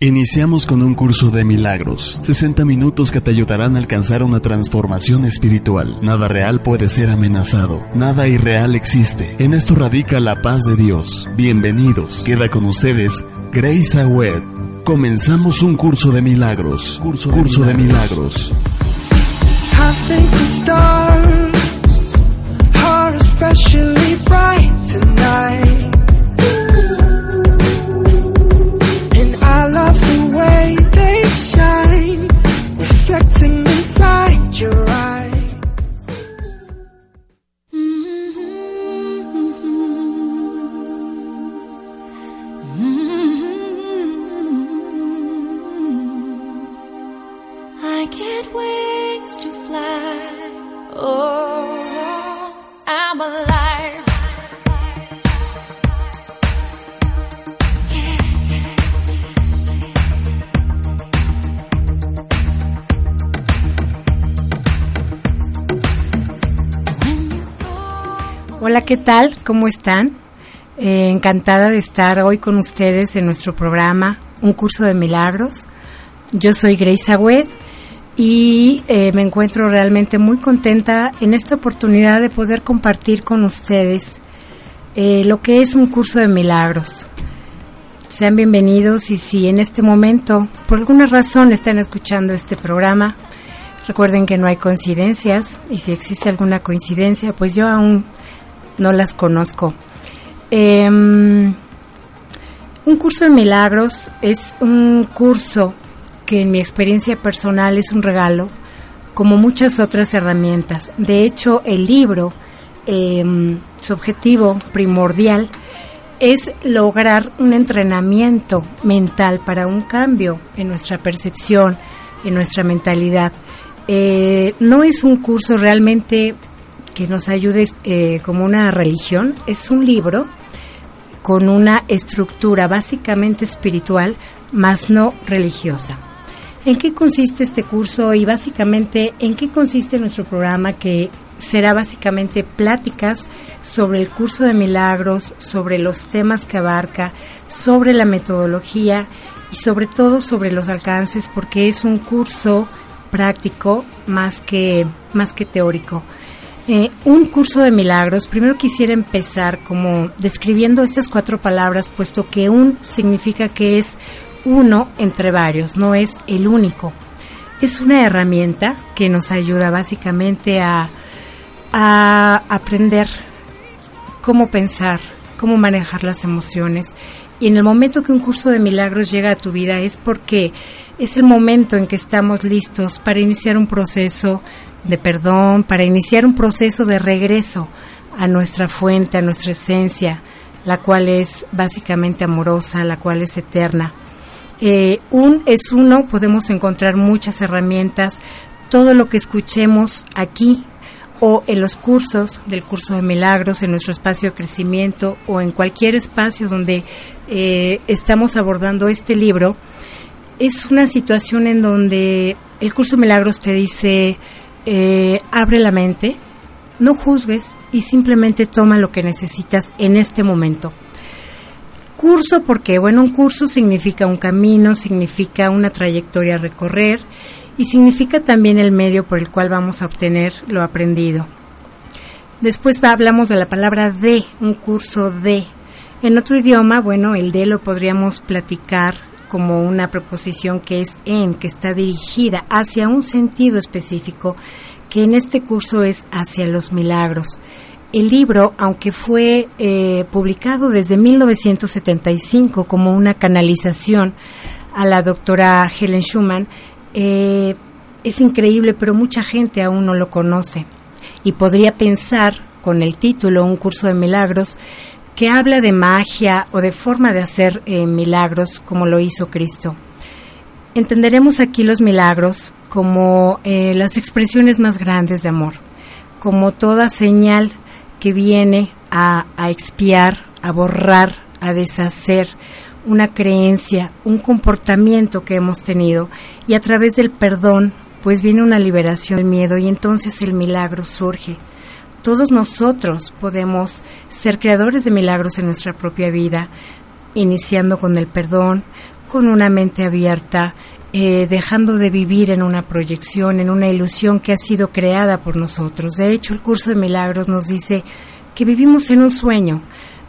Iniciamos con un curso de milagros, 60 minutos que te ayudarán a alcanzar una transformación espiritual. Nada real puede ser amenazado, nada irreal existe. En esto radica la paz de Dios. Bienvenidos. Queda con ustedes Grace Awed. Comenzamos un curso de milagros. Curso, curso de milagros. Hola, ¿qué tal? ¿Cómo están? Eh, encantada de estar hoy con ustedes en nuestro programa Un Curso de Milagros. Yo soy Grace Agüed y eh, me encuentro realmente muy contenta en esta oportunidad de poder compartir con ustedes eh, lo que es un curso de milagros. Sean bienvenidos y si en este momento por alguna razón están escuchando este programa, recuerden que no hay coincidencias y si existe alguna coincidencia, pues yo aún no las conozco. Em, un curso de milagros es un curso que en mi experiencia personal es un regalo, como muchas otras herramientas. De hecho, el libro, em, su objetivo primordial es lograr un entrenamiento mental para un cambio en nuestra percepción, en nuestra mentalidad. Eh, no es un curso realmente que nos ayude eh, como una religión. Es un libro con una estructura básicamente espiritual, más no religiosa. ¿En qué consiste este curso y básicamente en qué consiste nuestro programa que será básicamente pláticas sobre el curso de milagros, sobre los temas que abarca, sobre la metodología y sobre todo sobre los alcances porque es un curso práctico más que más que teórico. Eh, un curso de milagros, primero quisiera empezar como describiendo estas cuatro palabras, puesto que un significa que es uno entre varios, no es el único. Es una herramienta que nos ayuda básicamente a, a aprender cómo pensar, cómo manejar las emociones. Y en el momento que un curso de milagros llega a tu vida es porque es el momento en que estamos listos para iniciar un proceso de perdón, para iniciar un proceso de regreso a nuestra fuente, a nuestra esencia, la cual es básicamente amorosa, la cual es eterna. Eh, un es uno, podemos encontrar muchas herramientas, todo lo que escuchemos aquí o en los cursos del curso de milagros, en nuestro espacio de crecimiento o en cualquier espacio donde eh, estamos abordando este libro, es una situación en donde el curso de milagros te dice, eh, abre la mente, no juzgues y simplemente toma lo que necesitas en este momento. Curso porque, bueno, un curso significa un camino, significa una trayectoria a recorrer y significa también el medio por el cual vamos a obtener lo aprendido. Después hablamos de la palabra de, un curso de. En otro idioma, bueno, el de lo podríamos platicar como una preposición que es en, que está dirigida hacia un sentido específico, que en este curso es hacia los milagros. El libro, aunque fue eh, publicado desde 1975 como una canalización a la doctora Helen Schumann, eh, es increíble, pero mucha gente aún no lo conoce. Y podría pensar, con el título Un curso de milagros, que habla de magia o de forma de hacer eh, milagros como lo hizo Cristo. Entenderemos aquí los milagros como eh, las expresiones más grandes de amor, como toda señal que viene a, a expiar, a borrar, a deshacer una creencia, un comportamiento que hemos tenido y a través del perdón pues viene una liberación del miedo y entonces el milagro surge todos nosotros podemos ser creadores de milagros en nuestra propia vida, iniciando con el perdón, con una mente abierta, eh, dejando de vivir en una proyección, en una ilusión que ha sido creada por nosotros. De hecho, el curso de milagros nos dice que vivimos en un sueño.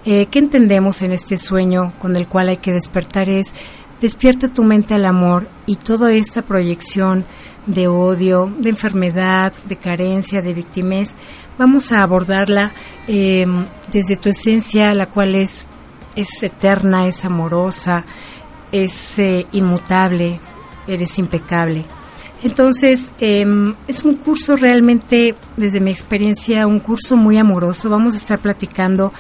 Eh, ¿Qué entendemos en este sueño con el cual hay que despertar? Es despierta tu mente al amor y toda esta proyección de odio, de enfermedad, de carencia, de victimez, vamos a abordarla em, desde tu esencia, la cual es, es eterna, es amorosa, es eh, inmutable, eres impecable. Entonces, em, es un curso realmente, desde mi experiencia, un curso muy amoroso. Vamos a estar platicando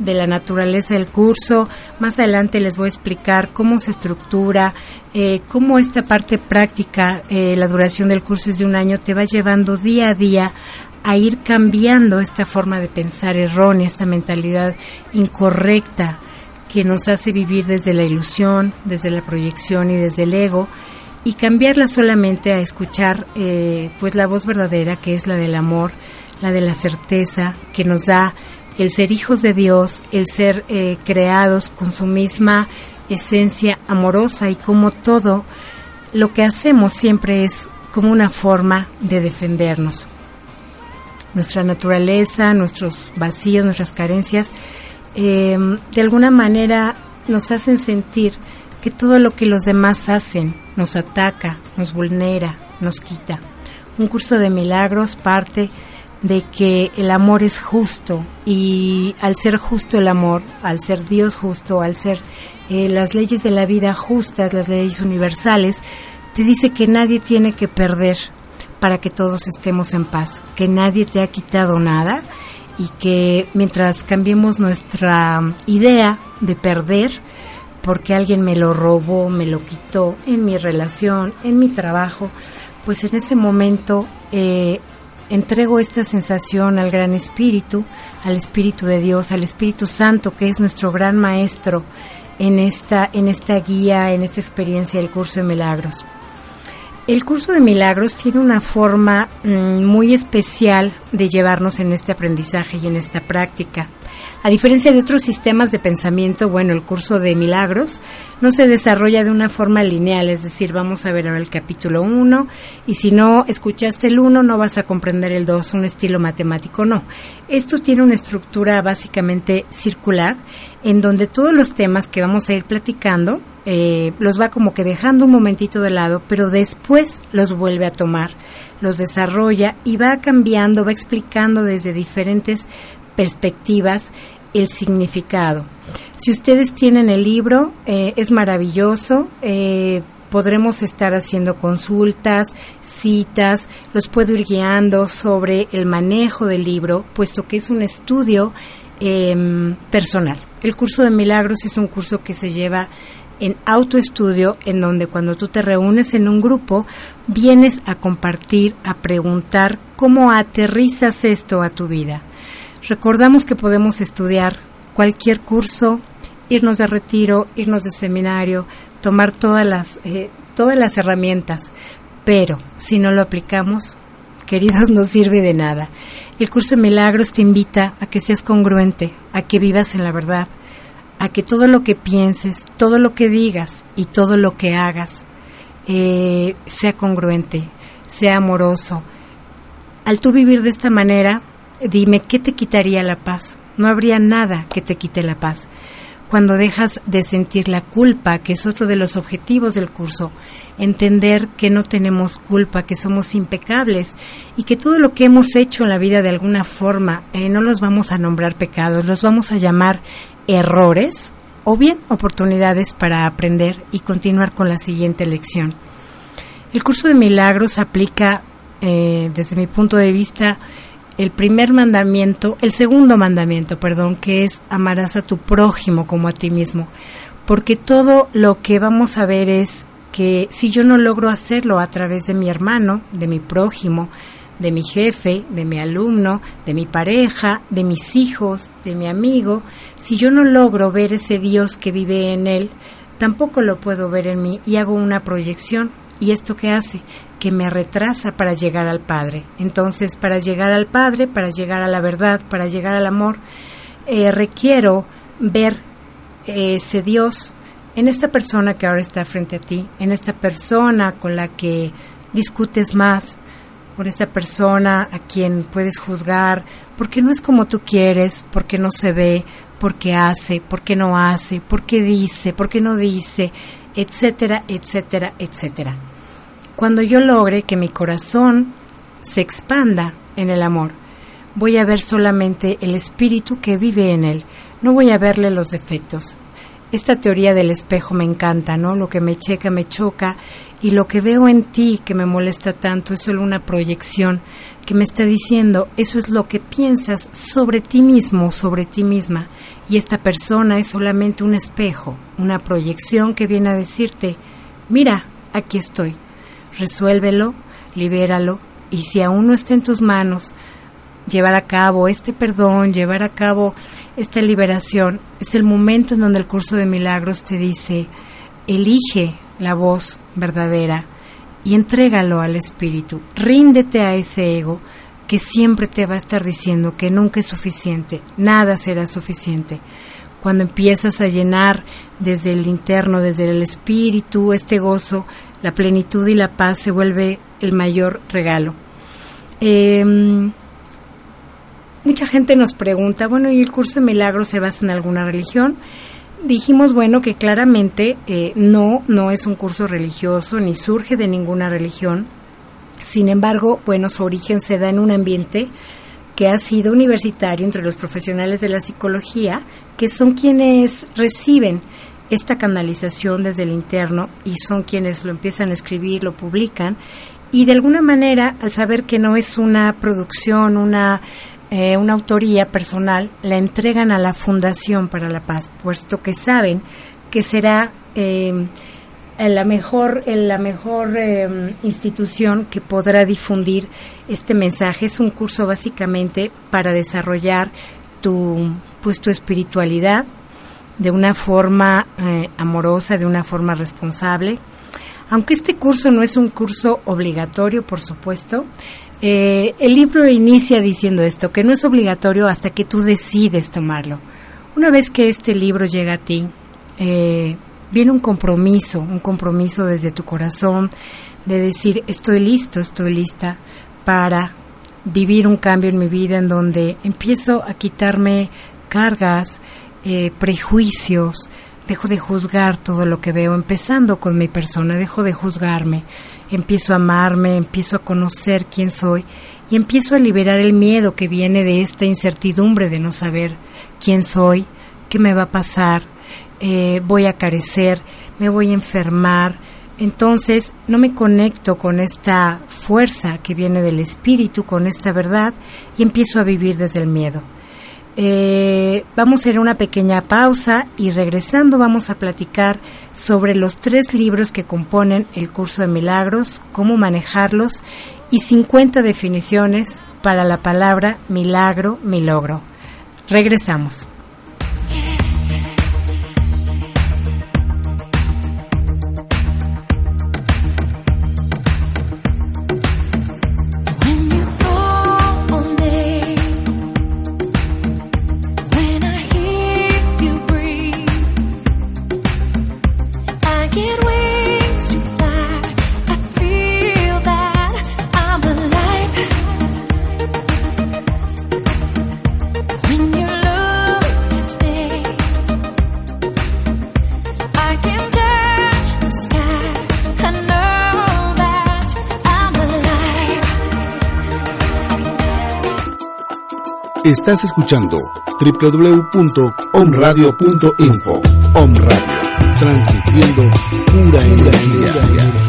de la naturaleza del curso. Más adelante les voy a explicar cómo se estructura, eh, cómo esta parte práctica, eh, la duración del curso es de un año, te va llevando día a día a ir cambiando esta forma de pensar errónea, esta mentalidad incorrecta que nos hace vivir desde la ilusión, desde la proyección y desde el ego y cambiarla solamente a escuchar eh, pues la voz verdadera que es la del amor, la de la certeza que nos da el ser hijos de Dios, el ser eh, creados con su misma esencia amorosa y como todo lo que hacemos siempre es como una forma de defendernos. Nuestra naturaleza, nuestros vacíos, nuestras carencias, eh, de alguna manera nos hacen sentir que todo lo que los demás hacen nos ataca, nos vulnera, nos quita. Un curso de milagros parte de que el amor es justo y al ser justo el amor, al ser Dios justo, al ser eh, las leyes de la vida justas, las leyes universales, te dice que nadie tiene que perder para que todos estemos en paz, que nadie te ha quitado nada y que mientras cambiemos nuestra idea de perder, porque alguien me lo robó, me lo quitó en mi relación, en mi trabajo, pues en ese momento eh, entrego esta sensación al Gran Espíritu, al Espíritu de Dios, al Espíritu Santo, que es nuestro gran maestro en esta, en esta guía, en esta experiencia del curso de milagros. El curso de milagros tiene una forma mm, muy especial de llevarnos en este aprendizaje y en esta práctica. A diferencia de otros sistemas de pensamiento, bueno, el curso de milagros no se desarrolla de una forma lineal, es decir, vamos a ver ahora el capítulo 1 y si no escuchaste el 1 no vas a comprender el 2, un estilo matemático, no. Esto tiene una estructura básicamente circular en donde todos los temas que vamos a ir platicando eh, los va como que dejando un momentito de lado, pero después los vuelve a tomar, los desarrolla y va cambiando, va explicando desde diferentes perspectivas el significado. Si ustedes tienen el libro, eh, es maravilloso. Eh, podremos estar haciendo consultas, citas, los puedo ir guiando sobre el manejo del libro, puesto que es un estudio em, personal. El curso de milagros es un curso que se lleva en autoestudio, en donde cuando tú te reúnes en un grupo, vienes a compartir, a preguntar cómo aterrizas esto a tu vida. Recordamos que podemos estudiar cualquier curso, irnos de retiro, irnos de seminario, tomar todas las, eh, todas las herramientas, pero si no lo aplicamos, queridos, no sirve de nada. El curso de milagros te invita a que seas congruente, a que vivas en la verdad, a que todo lo que pienses, todo lo que digas y todo lo que hagas eh, sea congruente, sea amoroso. Al tú vivir de esta manera, dime, ¿qué te quitaría la paz? No habría nada que te quite la paz. Cuando dejas de sentir la culpa, que es otro de los objetivos del curso, entender que no tenemos culpa, que somos impecables y que todo lo que hemos hecho en la vida de alguna forma eh, no los vamos a nombrar pecados, los vamos a llamar errores o bien oportunidades para aprender y continuar con la siguiente lección. El curso de milagros aplica, eh, desde mi punto de vista, el primer mandamiento, el segundo mandamiento, perdón, que es amarás a tu prójimo como a ti mismo. Porque todo lo que vamos a ver es que si yo no logro hacerlo a través de mi hermano, de mi prójimo, de mi jefe, de mi alumno, de mi pareja, de mis hijos, de mi amigo, si yo no logro ver ese Dios que vive en él, tampoco lo puedo ver en mí y hago una proyección. ¿Y esto qué hace? Que me retrasa para llegar al Padre. Entonces, para llegar al Padre, para llegar a la verdad, para llegar al amor, eh, requiero ver ese Dios en esta persona que ahora está frente a ti, en esta persona con la que discutes más, por esta persona a quien puedes juzgar, porque no es como tú quieres, porque no se ve, porque hace, porque no hace, porque dice, porque no dice, etcétera, etcétera, etcétera. Cuando yo logre que mi corazón se expanda en el amor, voy a ver solamente el espíritu que vive en él, no voy a verle los defectos, esta teoría del espejo me encanta, ¿no? Lo que me checa me choca y lo que veo en ti que me molesta tanto es solo una proyección que me está diciendo eso es lo que piensas sobre ti mismo, sobre ti misma y esta persona es solamente un espejo, una proyección que viene a decirte, mira, aquí estoy, resuélvelo, libéralo y si aún no está en tus manos, llevar a cabo este perdón, llevar a cabo esta liberación, es el momento en donde el curso de milagros te dice, elige la voz verdadera y entrégalo al Espíritu, ríndete a ese ego que siempre te va a estar diciendo que nunca es suficiente, nada será suficiente. Cuando empiezas a llenar desde el interno, desde el espíritu, este gozo, la plenitud y la paz se vuelve el mayor regalo. Eh, mucha gente nos pregunta, bueno, ¿y el curso de milagros se basa en alguna religión? Dijimos, bueno, que claramente eh, no, no es un curso religioso ni surge de ninguna religión. Sin embargo, bueno, su origen se da en un ambiente que ha sido universitario entre los profesionales de la psicología, que son quienes reciben esta canalización desde el interno y son quienes lo empiezan a escribir, lo publican y de alguna manera al saber que no es una producción, una eh, una autoría personal, la entregan a la Fundación para la Paz, puesto que saben que será eh, la mejor, la mejor eh, institución que podrá difundir este mensaje. Es un curso básicamente para desarrollar tu, pues, tu espiritualidad de una forma amorosa, de una forma responsable. Aunque este curso no es un curso obligatorio, por supuesto, eh, el libro inicia diciendo esto, que no es obligatorio hasta que tú decides tomarlo. Una vez que este libro llega a ti, eh, viene un compromiso, un compromiso desde tu corazón de decir, estoy listo, estoy lista para vivir un cambio en mi vida en donde empiezo a quitarme cargas, eh, prejuicios, dejo de juzgar todo lo que veo, empezando con mi persona, dejo de juzgarme, empiezo a amarme, empiezo a conocer quién soy y empiezo a liberar el miedo que viene de esta incertidumbre de no saber quién soy, qué me va a pasar, eh, voy a carecer, me voy a enfermar. Entonces no me conecto con esta fuerza que viene del espíritu, con esta verdad, y empiezo a vivir desde el miedo. Eh, vamos a hacer una pequeña pausa y regresando vamos a platicar sobre los tres libros que componen el curso de milagros, cómo manejarlos y 50 definiciones para la palabra milagro, milogro. Regresamos. Estás escuchando www.omradio.info. Om Radio, transmitiendo pura energía.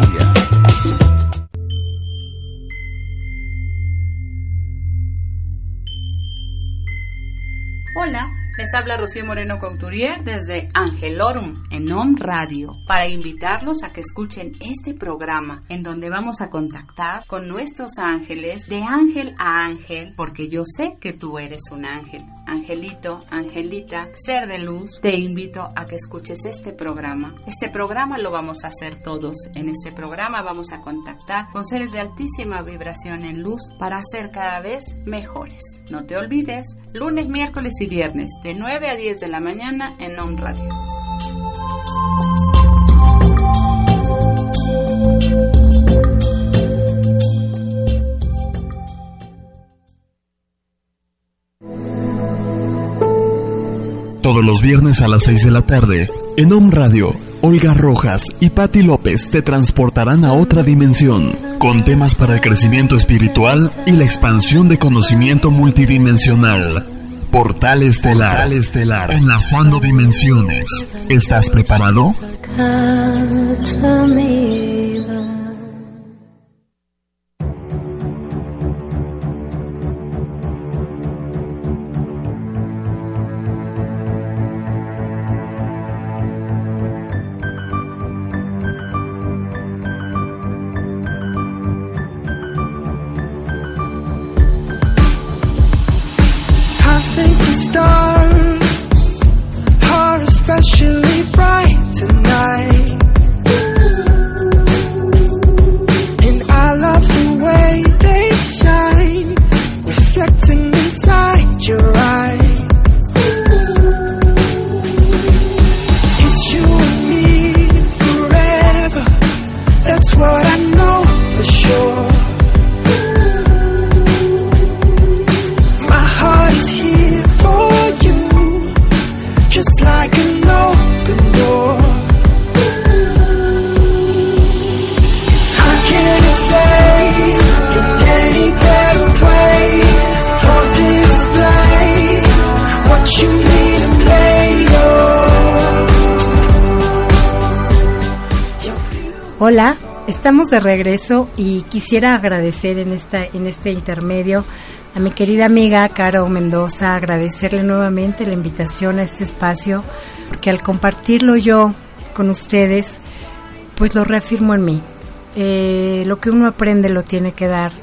Habla Rocío Moreno Couturier desde Angelorum en On Radio para invitarlos a que escuchen este programa en donde vamos a contactar con nuestros ángeles de ángel a ángel porque yo sé que tú eres un ángel. Angelito, Angelita, ser de luz, te invito a que escuches este programa. Este programa lo vamos a hacer todos. En este programa vamos a contactar con seres de altísima vibración en luz para ser cada vez mejores. No te olvides, lunes, miércoles y viernes de 9 a 10 de la mañana en On Radio. Todos los viernes a las 6 de la tarde, en Om Radio, Olga Rojas y Patti López te transportarán a otra dimensión, con temas para el crecimiento espiritual y la expansión de conocimiento multidimensional. Portal Estelar, Estelar, enlazando dimensiones. ¿Estás preparado? De regreso y quisiera agradecer en esta en este intermedio a mi querida amiga Caro Mendoza, agradecerle nuevamente la invitación a este espacio, porque al compartirlo yo con ustedes, pues lo reafirmo en mí. Eh, lo que uno aprende lo tiene que dar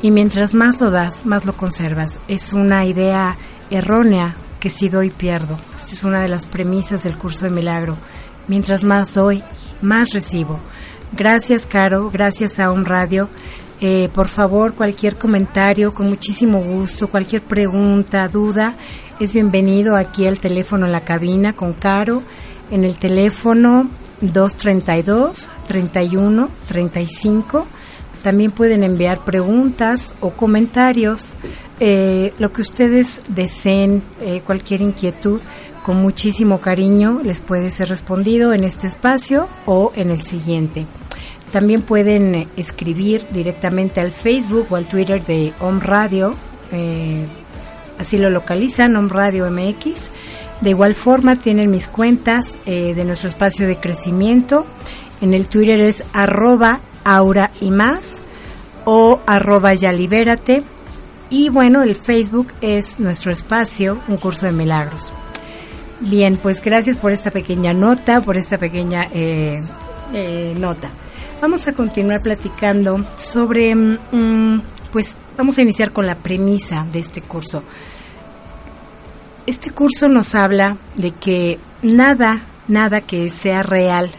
y mientras más lo das, más lo conservas. Es una idea errónea que si doy pierdo. Esta es una de las premisas del curso de milagro. Mientras más doy, más recibo. Gracias, Caro. Gracias a un radio. Eh, por favor, cualquier comentario, con muchísimo gusto, cualquier pregunta, duda, es bienvenido aquí al teléfono en la cabina con Caro, en el teléfono 232 31 35. También pueden enviar preguntas o comentarios, eh, lo que ustedes deseen, eh, cualquier inquietud, con muchísimo cariño les puede ser respondido en este espacio o en el siguiente. También pueden eh, escribir directamente al Facebook o al Twitter de Om Radio, eh, así lo localizan, Om Radio MX. De igual forma tienen mis cuentas eh, de nuestro espacio de crecimiento. En el Twitter es arroba aura y más o arroba ya libérate. Y bueno, el Facebook es nuestro espacio, un curso de milagros. Bien, pues gracias por esta pequeña nota, por esta pequeña eh, eh, nota. Vamos a continuar platicando sobre, mm, pues vamos a iniciar con la premisa de este curso. Este curso nos habla de que nada, nada que sea real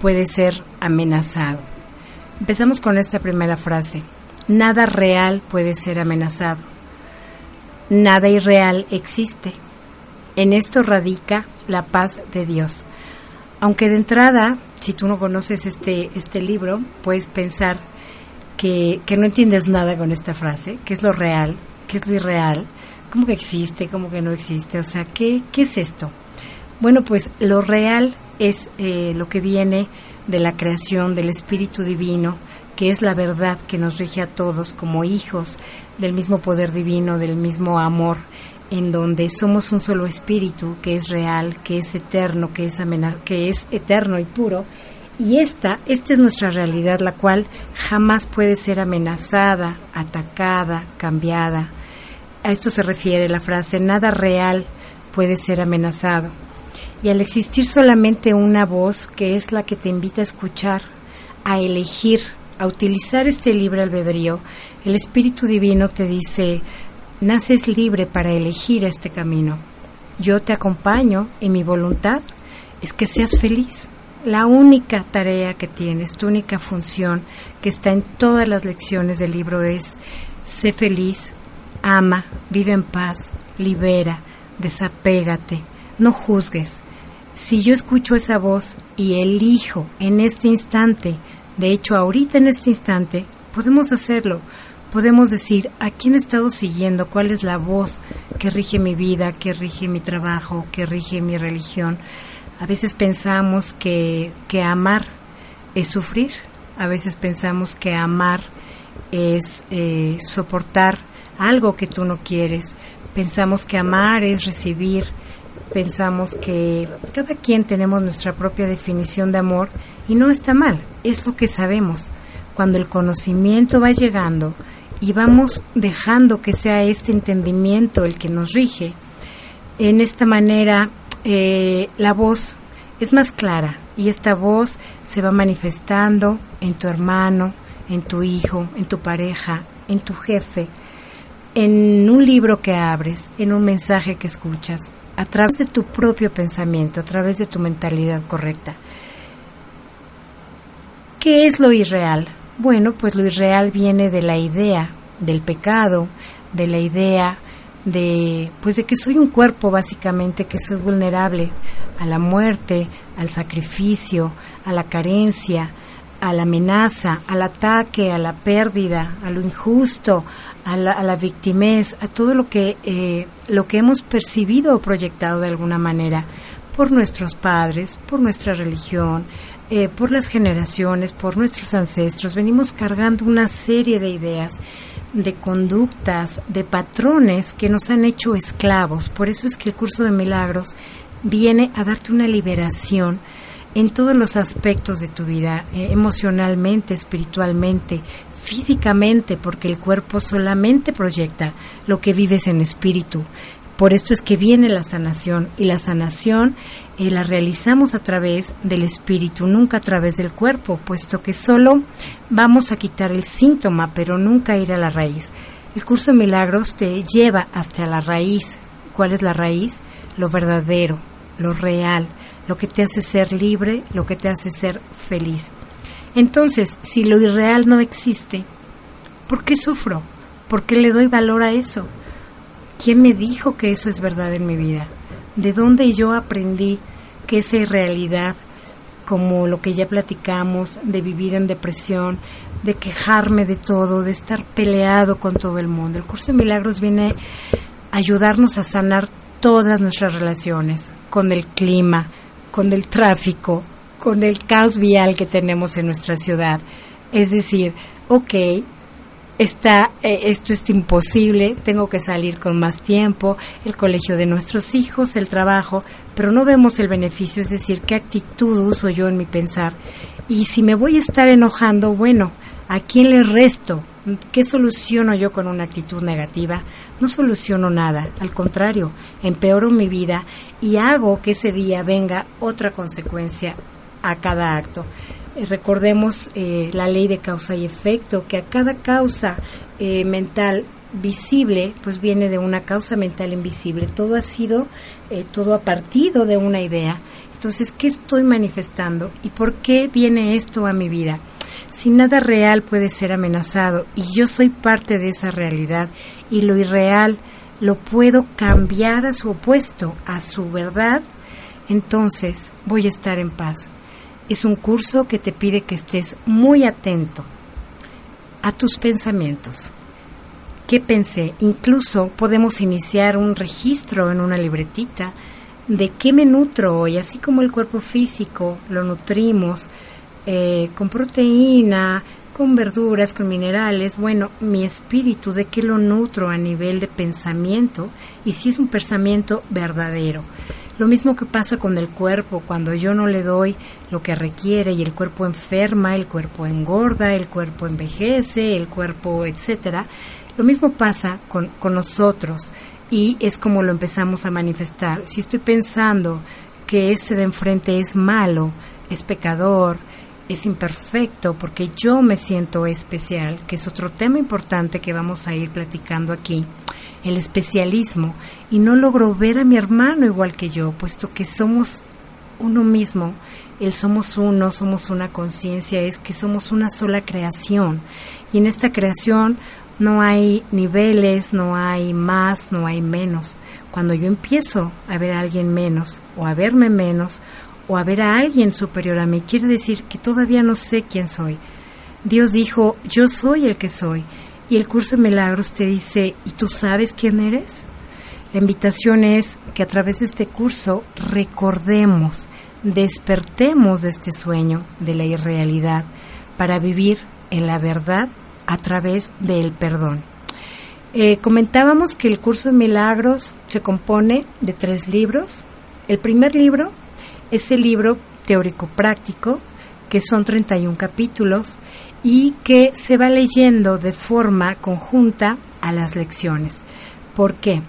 puede ser amenazado. Empezamos con esta primera frase. Nada real puede ser amenazado. Nada irreal existe. En esto radica la paz de Dios. Aunque de entrada, si tú no conoces este, este libro, puedes pensar que, que no entiendes nada con esta frase, qué es lo real, qué es lo irreal, cómo que existe, cómo que no existe, o sea, ¿qué, qué es esto? Bueno, pues lo real es eh, lo que viene de la creación del Espíritu Divino, que es la verdad que nos rige a todos como hijos del mismo poder divino, del mismo amor, en donde somos un solo espíritu que es real, que es eterno, que es, amena que es eterno y puro. Y esta, esta es nuestra realidad, la cual jamás puede ser amenazada, atacada, cambiada. A esto se refiere la frase, nada real puede ser amenazado. Y al existir solamente una voz, que es la que te invita a escuchar, a elegir, a utilizar este libre albedrío, el Espíritu Divino te dice, naces libre para elegir este camino. Yo te acompaño y mi voluntad es que seas feliz. La única tarea que tienes, tu única función que está en todas las lecciones del libro es sé feliz, ama, vive en paz, libera, desapégate, no juzgues. Si yo escucho esa voz y elijo en este instante, de hecho ahorita en este instante, podemos hacerlo. Podemos decir a quién he estado siguiendo, cuál es la voz que rige mi vida, que rige mi trabajo, que rige mi religión. A veces pensamos que, que amar es sufrir, a veces pensamos que amar es eh, soportar algo que tú no quieres, pensamos que amar es recibir, pensamos que cada quien tenemos nuestra propia definición de amor y no está mal, es lo que sabemos. Cuando el conocimiento va llegando y vamos dejando que sea este entendimiento el que nos rige, en esta manera eh, la voz es más clara y esta voz se va manifestando en tu hermano, en tu hijo, en tu pareja, en tu jefe, en un libro que abres, en un mensaje que escuchas, a través de tu propio pensamiento, a través de tu mentalidad correcta. ¿Qué es lo irreal? Bueno, pues lo irreal viene de la idea del pecado, de la idea de pues de que soy un cuerpo básicamente que soy vulnerable a la muerte, al sacrificio, a la carencia, a la amenaza, al ataque, a la pérdida, a lo injusto, a la, a la victimez, a todo lo que, eh, lo que hemos percibido o proyectado de alguna manera por nuestros padres, por nuestra religión, eh, por las generaciones, por nuestros ancestros. Venimos cargando una serie de ideas, de conductas, de patrones que nos han hecho esclavos. Por eso es que el curso de milagros viene a darte una liberación en todos los aspectos de tu vida, eh, emocionalmente, espiritualmente, físicamente, porque el cuerpo solamente proyecta lo que vives en espíritu. Por esto es que viene la sanación y la sanación eh, la realizamos a través del espíritu, nunca a través del cuerpo, puesto que solo vamos a quitar el síntoma, pero nunca ir a la raíz. El curso de milagros te lleva hasta la raíz. ¿Cuál es la raíz? Lo verdadero, lo real, lo que te hace ser libre, lo que te hace ser feliz. Entonces, si lo irreal no existe, ¿por qué sufro? ¿Por qué le doy valor a eso? ¿Quién me dijo que eso es verdad en mi vida? ¿De dónde yo aprendí que esa irrealidad, como lo que ya platicamos, de vivir en depresión, de quejarme de todo, de estar peleado con todo el mundo? El curso de milagros viene a ayudarnos a sanar todas nuestras relaciones con el clima, con el tráfico, con el caos vial que tenemos en nuestra ciudad. Es decir, ok, está, eh, esto es imposible, tengo que salir con más tiempo, el colegio de nuestros hijos, el trabajo, pero no vemos el beneficio, es decir, qué actitud uso yo en mi pensar. Y si me voy a estar enojando, bueno, ¿a quién le resto? ¿Qué soluciono yo con una actitud negativa? No soluciono nada, al contrario, empeoro mi vida y hago que ese día venga otra consecuencia a cada acto. Eh, recordemos eh, la ley de causa y efecto, que a cada causa eh, mental visible, pues viene de una causa mental invisible. Todo ha sido, todo ha partido de una idea. Entonces, ¿qué estoy manifestando y por qué viene esto a mi vida? Si nada real puede ser amenazado y yo soy parte de esa realidad y lo irreal lo puedo cambiar a su opuesto, a su verdad, entonces voy a estar en paz. Es un curso que te pide que estés muy atento a tus pensamientos. ¿Qué pensé? Incluso podemos iniciar un registro en una libretita de qué me nutro hoy, así como el cuerpo físico lo nutrimos eh, con proteína, con verduras, con minerales, bueno, mi espíritu, de qué lo nutro a nivel de pensamiento y si es un pensamiento verdadero. Lo mismo que pasa con el cuerpo, cuando yo no le doy lo que requiere y el cuerpo enferma, el cuerpo engorda, el cuerpo envejece, el cuerpo, etcétera. Lo mismo pasa con, con nosotros. y es como lo empezamos a manifestar. Si estoy pensando que ese de enfrente es malo, es pecador, es imperfecto, porque yo me siento especial, que es otro tema importante que vamos a ir platicando aquí, el especialismo, y no logro ver a mi hermano igual que yo, puesto que somos uno mismo, el somos uno, somos una conciencia, es que somos una sola creación, y en esta creación no hay niveles, no hay más, no hay menos. Cuando yo empiezo a ver a alguien menos o a verme menos o a ver a alguien superior a mí, quiere decir que todavía no sé quién soy. Dios dijo, yo soy el que soy. Y el curso de milagros te dice, ¿y tú sabes quién eres? La invitación es que a través de este curso recordemos, despertemos de este sueño, de la irrealidad, para vivir en la verdad a través del perdón. Eh, comentábamos que el curso de milagros se compone de tres libros. El primer libro es el libro teórico práctico, que son 31 capítulos y que se va leyendo de forma conjunta a las lecciones. ¿Por qué?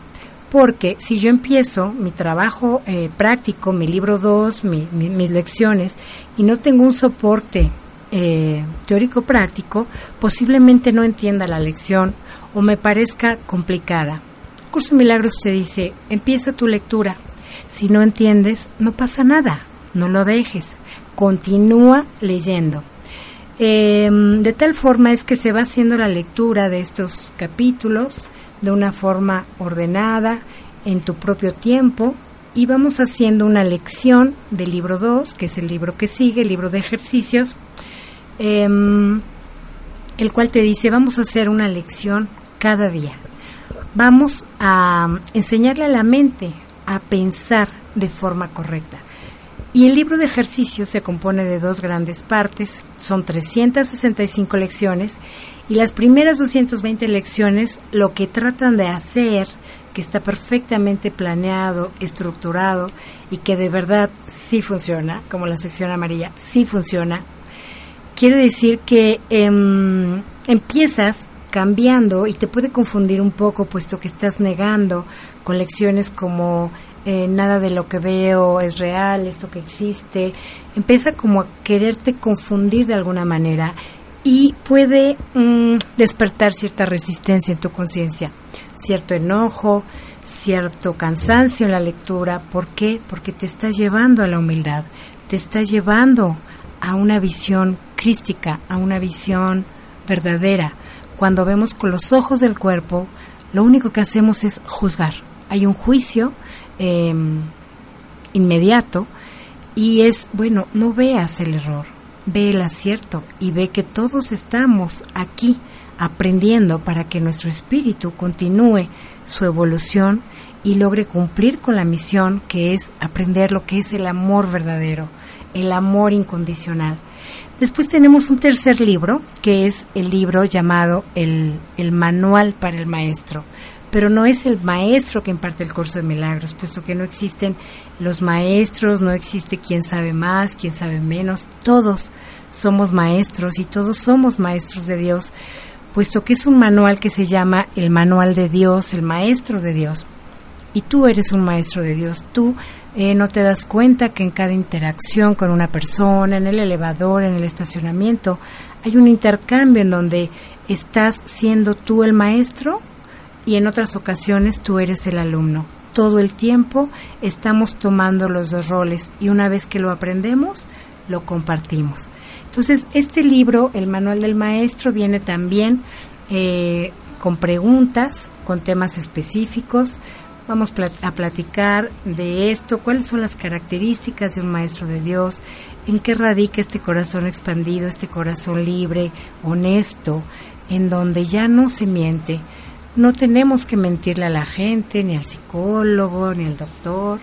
Porque si yo empiezo mi trabajo eh, práctico, mi libro 2, mis lecciones, y no tengo un soporte eh, teórico práctico, posiblemente no entienda la lección o me parezca complicada. Curso Milagros te dice, empieza tu lectura. Si no entiendes, no pasa nada, no lo dejes, continúa leyendo. Em, de tal forma es que se va haciendo la lectura de estos capítulos de una forma ordenada, en tu propio tiempo, y vamos haciendo una lección del libro 2, que es el libro que sigue, el libro de ejercicios, Em, el cual te dice, vamos a hacer una lección cada día. Vamos a enseñarle a la mente a pensar de forma correcta. Y el libro de ejercicios se compone de dos grandes partes, son 365 lecciones y las primeras 220 lecciones lo que tratan de hacer, que está perfectamente planeado, estructurado y que de verdad sí funciona, como la sección amarilla, sí funciona, quiere decir que em, empiezas cambiando y te puede confundir un poco puesto que estás negando con lecciones como eh, nada de lo que veo es real, esto que existe, empieza como a quererte confundir de alguna manera y puede mm, despertar cierta resistencia en tu conciencia, cierto enojo, cierto cansancio en la lectura. ¿Por qué? Porque te está llevando a la humildad, te está llevando a una visión crística, a una visión verdadera. Cuando vemos con los ojos del cuerpo, lo único que hacemos es juzgar. Hay un juicio em, inmediato y es, bueno, no veas el error, ve el acierto y ve que todos estamos aquí aprendiendo para que nuestro espíritu continúe su evolución y logre cumplir con la misión que es aprender lo que es el amor verdadero el amor incondicional. Después tenemos un tercer libro, que es el libro llamado el, el, Manual para el Maestro. Pero no es el maestro que imparte el curso de milagros, puesto que no existen los maestros, no existe quien sabe más, quien sabe menos. Todos somos maestros y todos somos maestros de Dios, puesto que es un manual que se llama el Manual de Dios, el Maestro de Dios. Y tú eres un maestro de Dios, tú eh, no te das cuenta que en cada interacción con una persona, en el elevador, en el estacionamiento, hay un intercambio en donde estás siendo tú el maestro y en otras ocasiones tú eres el alumno. Todo el tiempo estamos tomando los dos roles y una vez que lo aprendemos, lo compartimos. Entonces, este libro, el Manual del Maestro, viene también eh, con preguntas, con temas específicos, Vamos a platicar de esto, cuáles son las características de un maestro de Dios, en qué radica este corazón expandido, este corazón libre, honesto, en donde ya no se miente. No tenemos que mentirle a la gente, ni al psicólogo, ni al doctor.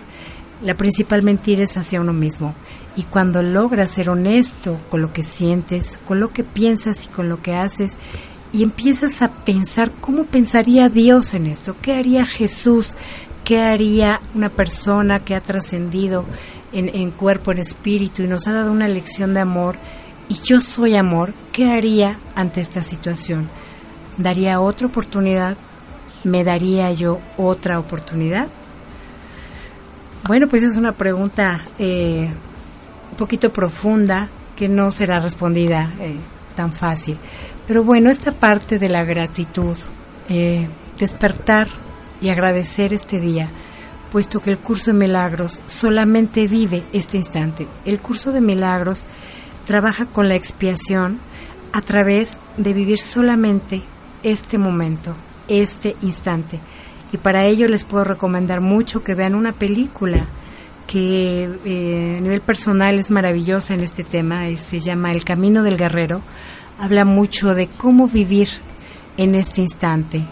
La principal mentira es hacia uno mismo. Y cuando logras ser honesto con lo que sientes, con lo que piensas y con lo que haces, y empiezas a pensar cómo pensaría Dios en esto, qué haría Jesús, qué haría una persona que ha trascendido en, cuerpo, en espíritu y nos ha dado una lección de amor y yo soy amor, ¿qué haría ante esta situación? ¿Daría otra oportunidad? ¿me daría yo otra oportunidad? Bueno, pues es una pregunta eh, un poquito profunda que no será respondida eh, tan fácil. Pero bueno, esta parte de la gratitud, eh, despertar y agradecer este día, puesto que el curso de milagros solamente vive este instante. El curso de milagros trabaja con la expiación a través de vivir solamente este momento, este instante. Y para ello les puedo recomendar mucho que vean una película que eh, a nivel personal es maravillosa en este tema, se llama El Camino del Guerrero. Habla mucho de cómo vivir en este instante.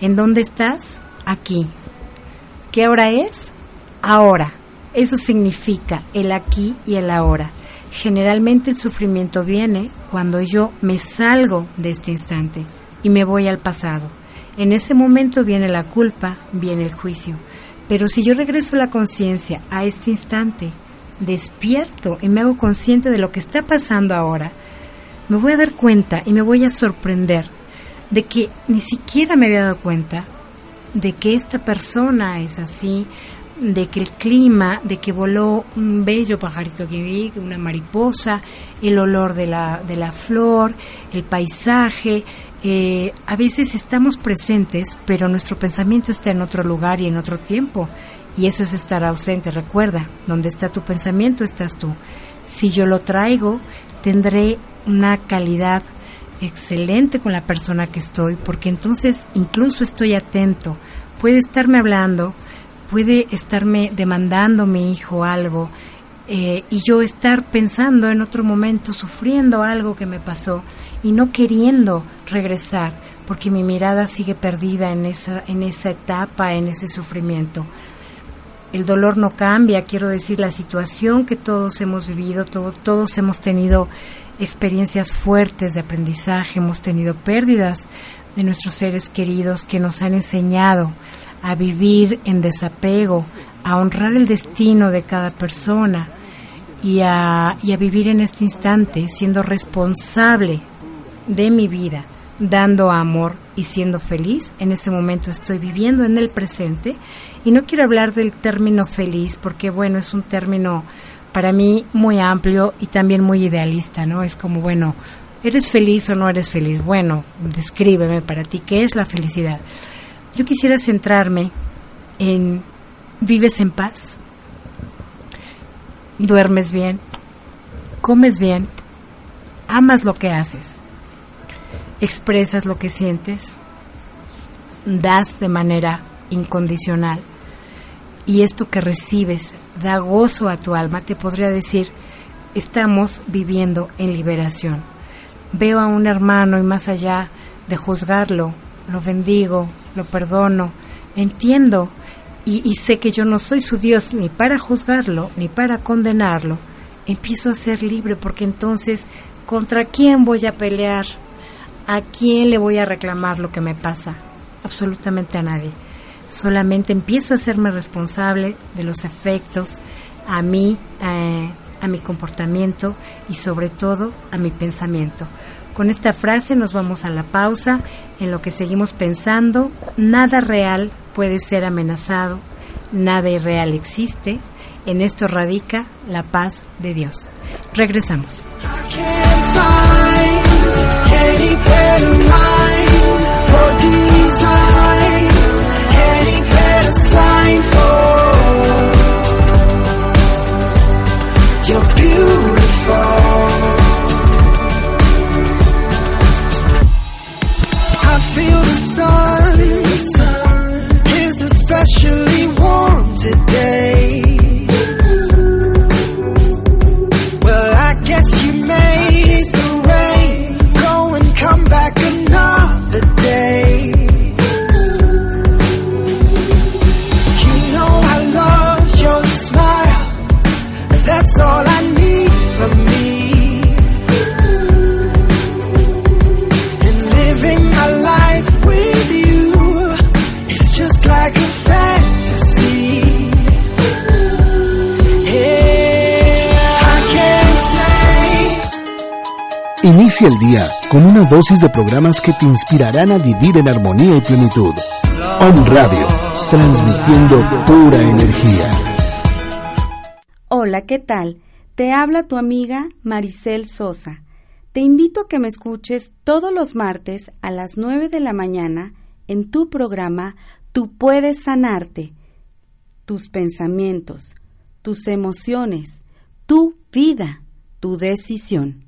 ¿En dónde estás? Aquí. ¿Qué hora es? Ahora. Eso significa el aquí y el ahora. Generalmente el sufrimiento viene cuando yo me salgo de este instante y me voy al pasado. En ese momento viene la culpa, viene el juicio. Pero si yo regreso la conciencia a este instante, despierto y me hago consciente de lo que está pasando ahora, me voy a dar cuenta y me voy a sorprender de que ni siquiera me había dado cuenta de que esta persona es así, de que el clima, de que voló un bello pajarito que vi, una mariposa, el olor de la, de la flor, el paisaje. Eh, a veces estamos presentes, pero nuestro pensamiento está en otro lugar y en otro tiempo. Y eso es estar ausente. Recuerda, donde está tu pensamiento estás tú. Si yo lo traigo, tendré una calidad excelente con la persona que estoy, porque entonces incluso estoy atento. Puede estarme hablando, puede estarme demandando mi hijo algo eh, y yo estar pensando en otro momento, sufriendo algo que me pasó y no queriendo regresar porque mi mirada sigue perdida en esa, en esa etapa, en ese sufrimiento. El dolor no cambia, quiero decir, la situación que todos hemos vivido, todos hemos tenido experiencias fuertes de aprendizaje, hemos tenido pérdidas de nuestros seres queridos que nos han enseñado a vivir en desapego, a honrar el destino de cada persona y a, y a vivir en este instante siendo responsable de mi vida, dando amor y siendo feliz. En ese momento estoy viviendo en el presente y no quiero hablar del término feliz porque bueno, es un término para mí muy amplio y también muy idealista, ¿no? Es como, bueno, ¿eres feliz o no eres feliz? Bueno, descríbeme para ti qué es la felicidad. Yo quisiera centrarme en vives en paz, duermes bien, comes bien, amas lo que haces, expresas lo que sientes, das de manera incondicional y esto que recibes da gozo a tu alma, te podría decir, estamos viviendo en liberación. Veo a un hermano y más allá de juzgarlo, lo bendigo, lo perdono, entiendo y, sé que yo no soy su Dios ni para juzgarlo ni para condenarlo, empiezo a ser libre porque entonces, ¿contra quién voy a pelear? ¿A quién le voy a reclamar lo que me pasa? Absolutamente a nadie. Solamente empiezo a hacerme responsable de los efectos a mí, eh, a mi comportamiento y sobre todo a mi pensamiento. Con esta frase nos vamos a la pausa en lo que seguimos pensando. Nada real puede ser amenazado, nada irreal existe. En esto radica la paz de Dios. Regresamos. any better or design, any better sign for you're beautiful. I feel the sun is especially warm today. Inicia el día con una dosis de programas que te inspirarán a vivir en armonía y plenitud. Om Radio, transmitiendo pura energía. Hola, ¿qué tal? Te habla tu amiga Maricel Sosa. Te invito a que me escuches todos los martes a las 9 de la mañana en tu programa Tú puedes sanarte. Tus pensamientos, tus emociones, tu vida, tu decisión.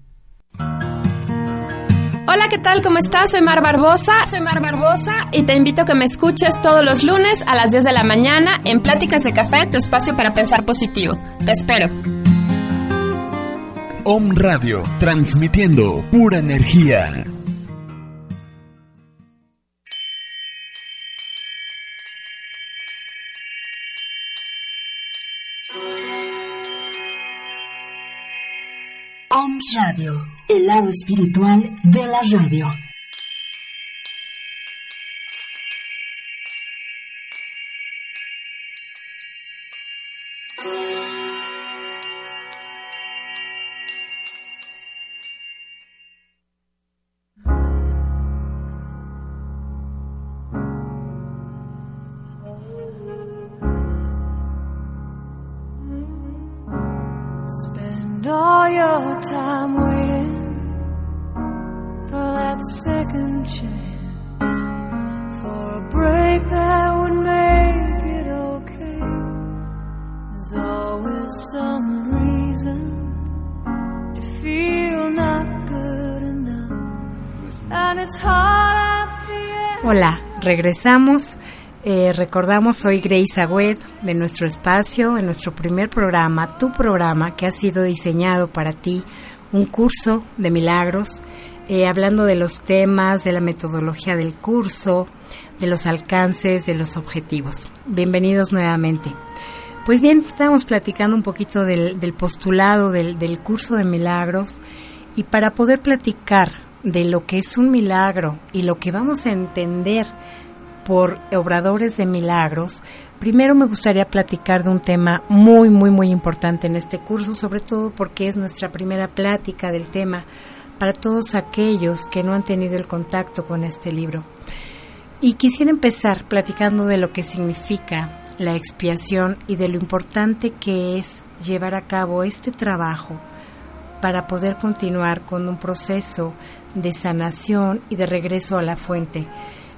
Hola, ¿qué tal? ¿Cómo estás? Soy Mar Barbosa. Soy Mar Barbosa y te invito a que me escuches todos los lunes a las 10 de la mañana en Pláticas de Café, tu espacio para pensar positivo. Te espero. Om Radio, transmitiendo pura energía. Radio, el lado espiritual de la radio. Hola, regresamos. Eh, recordamos, soy Grace Agüed de nuestro espacio, en nuestro primer programa, tu programa que ha sido diseñado para ti, un curso de milagros, eh, hablando de los temas, de la metodología del curso, de los alcances, de los objetivos. Bienvenidos nuevamente. Pues bien, estábamos platicando un poquito del, postulado del curso de milagros y para poder platicar de lo que es un milagro y lo que vamos a entender por obradores de milagros, primero me gustaría platicar de un tema muy, muy, muy importante en este curso, sobre todo porque es nuestra primera plática del tema para todos aquellos que no han tenido el contacto con este libro. Y quisiera empezar platicando de lo que significa la expiación y de lo importante que es llevar a cabo este trabajo para poder continuar con un proceso de sanación y de regreso a la fuente.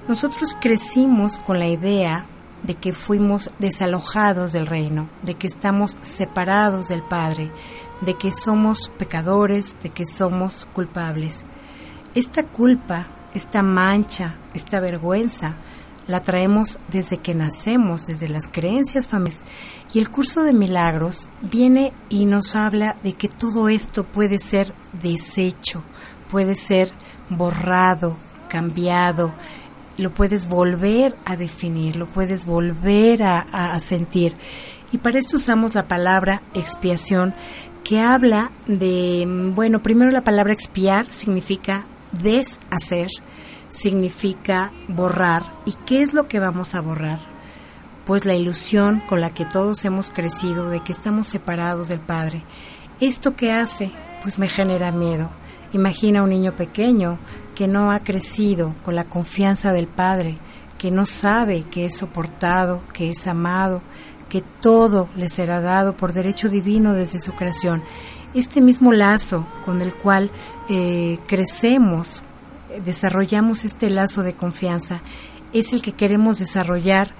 Nosotros crecimos con la idea de que fuimos desalojados del reino, de que estamos separados del Padre, de que somos pecadores, de que somos culpables. Esta culpa, esta mancha, esta vergüenza, la traemos desde que nacemos, desde las creencias familiares. Y el curso de milagros viene y nos habla de que todo esto puede ser deshecho, puede ser borrado, cambiado, lo puedes volver a definir, lo puedes volver a, sentir. Y para esto usamos la palabra expiación, que habla de, bueno, primero la palabra expiar significa deshacer, significa borrar. ¿Y qué es lo que vamos a borrar? Pues la ilusión con la que todos hemos crecido de que estamos separados del Padre. ¿Esto qué hace? Pues me genera miedo. Imagina un niño pequeño que no ha crecido con la confianza del Padre, que no sabe que es soportado, que es amado, que todo le será dado por derecho divino desde su creación. Este mismo lazo con el cual eh, crecemos, desarrollamos este lazo de confianza, es el que queremos desarrollar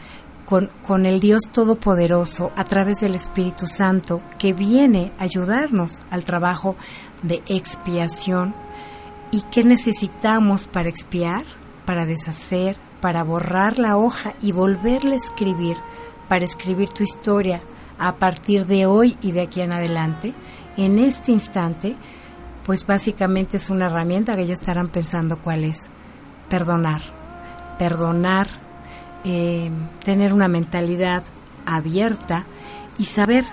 con, con, el Dios Todopoderoso a través del Espíritu Santo que viene a ayudarnos al trabajo de expiación. ¿Y qué necesitamos para expiar? Para deshacer, para borrar la hoja y volverla a escribir, para escribir tu historia a partir de hoy y de aquí en adelante. En este instante, pues básicamente es una herramienta que ya estarán pensando cuál es. Perdonar. Perdonar, eh, tener una mentalidad abierta y saber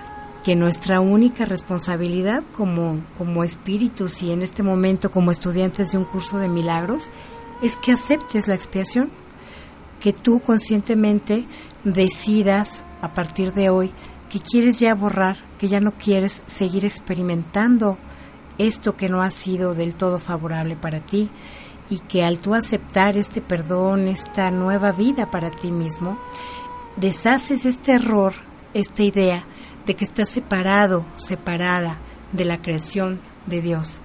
que nuestra única responsabilidad como, como espíritus y en este momento como estudiantes de un curso de milagros es que aceptes la expiación, que tú conscientemente decidas a partir de hoy que quieres ya borrar, que ya no quieres seguir experimentando esto que no ha sido del todo favorable para ti y que al tú aceptar este perdón, esta nueva vida para ti mismo, deshaces este error, esta idea de que estás separado, separada de la creación de Dios.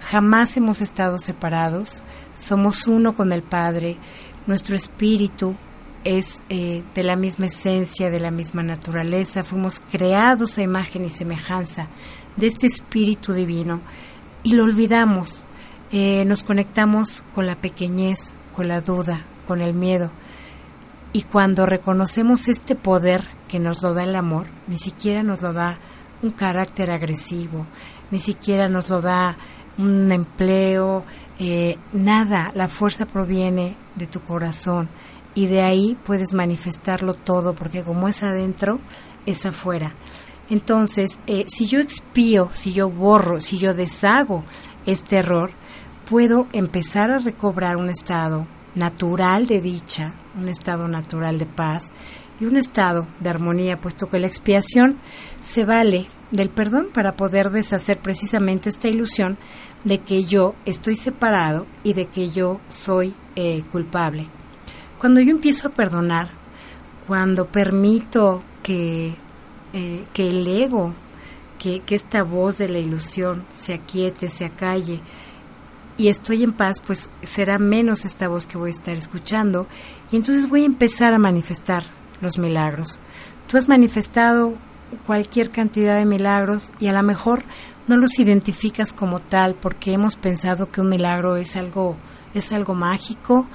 Jamás hemos estado separados, somos uno con el Padre, nuestro espíritu es eh, de la misma esencia, de la misma naturaleza, fuimos creados a imagen y semejanza de este espíritu divino y lo olvidamos, eh, nos conectamos con la pequeñez, con la duda, con el miedo. Y cuando reconocemos este poder que nos lo da el amor, ni siquiera nos lo da un carácter agresivo, ni siquiera nos lo da un empleo, eh, nada, la fuerza proviene de tu corazón y de ahí puedes manifestarlo todo, porque como es adentro, es afuera. Entonces, eh, si yo expío, si yo borro, si yo deshago este error, puedo empezar a recobrar un estado natural de dicha, un estado natural de paz y un estado de armonía, puesto que la expiación se vale del perdón para poder deshacer precisamente esta ilusión de que yo estoy separado y de que yo soy eh, culpable. Cuando yo empiezo a perdonar, cuando permito que, eh, que el ego, que, que esta voz de la ilusión se aquiete, se acalle, y estoy en paz, pues será menos esta voz que voy a estar escuchando. Y entonces voy a empezar a manifestar los milagros. Tú has manifestado cualquier cantidad de milagros y a lo mejor no los identificas como tal porque hemos pensado que un milagro es algo es algo mágico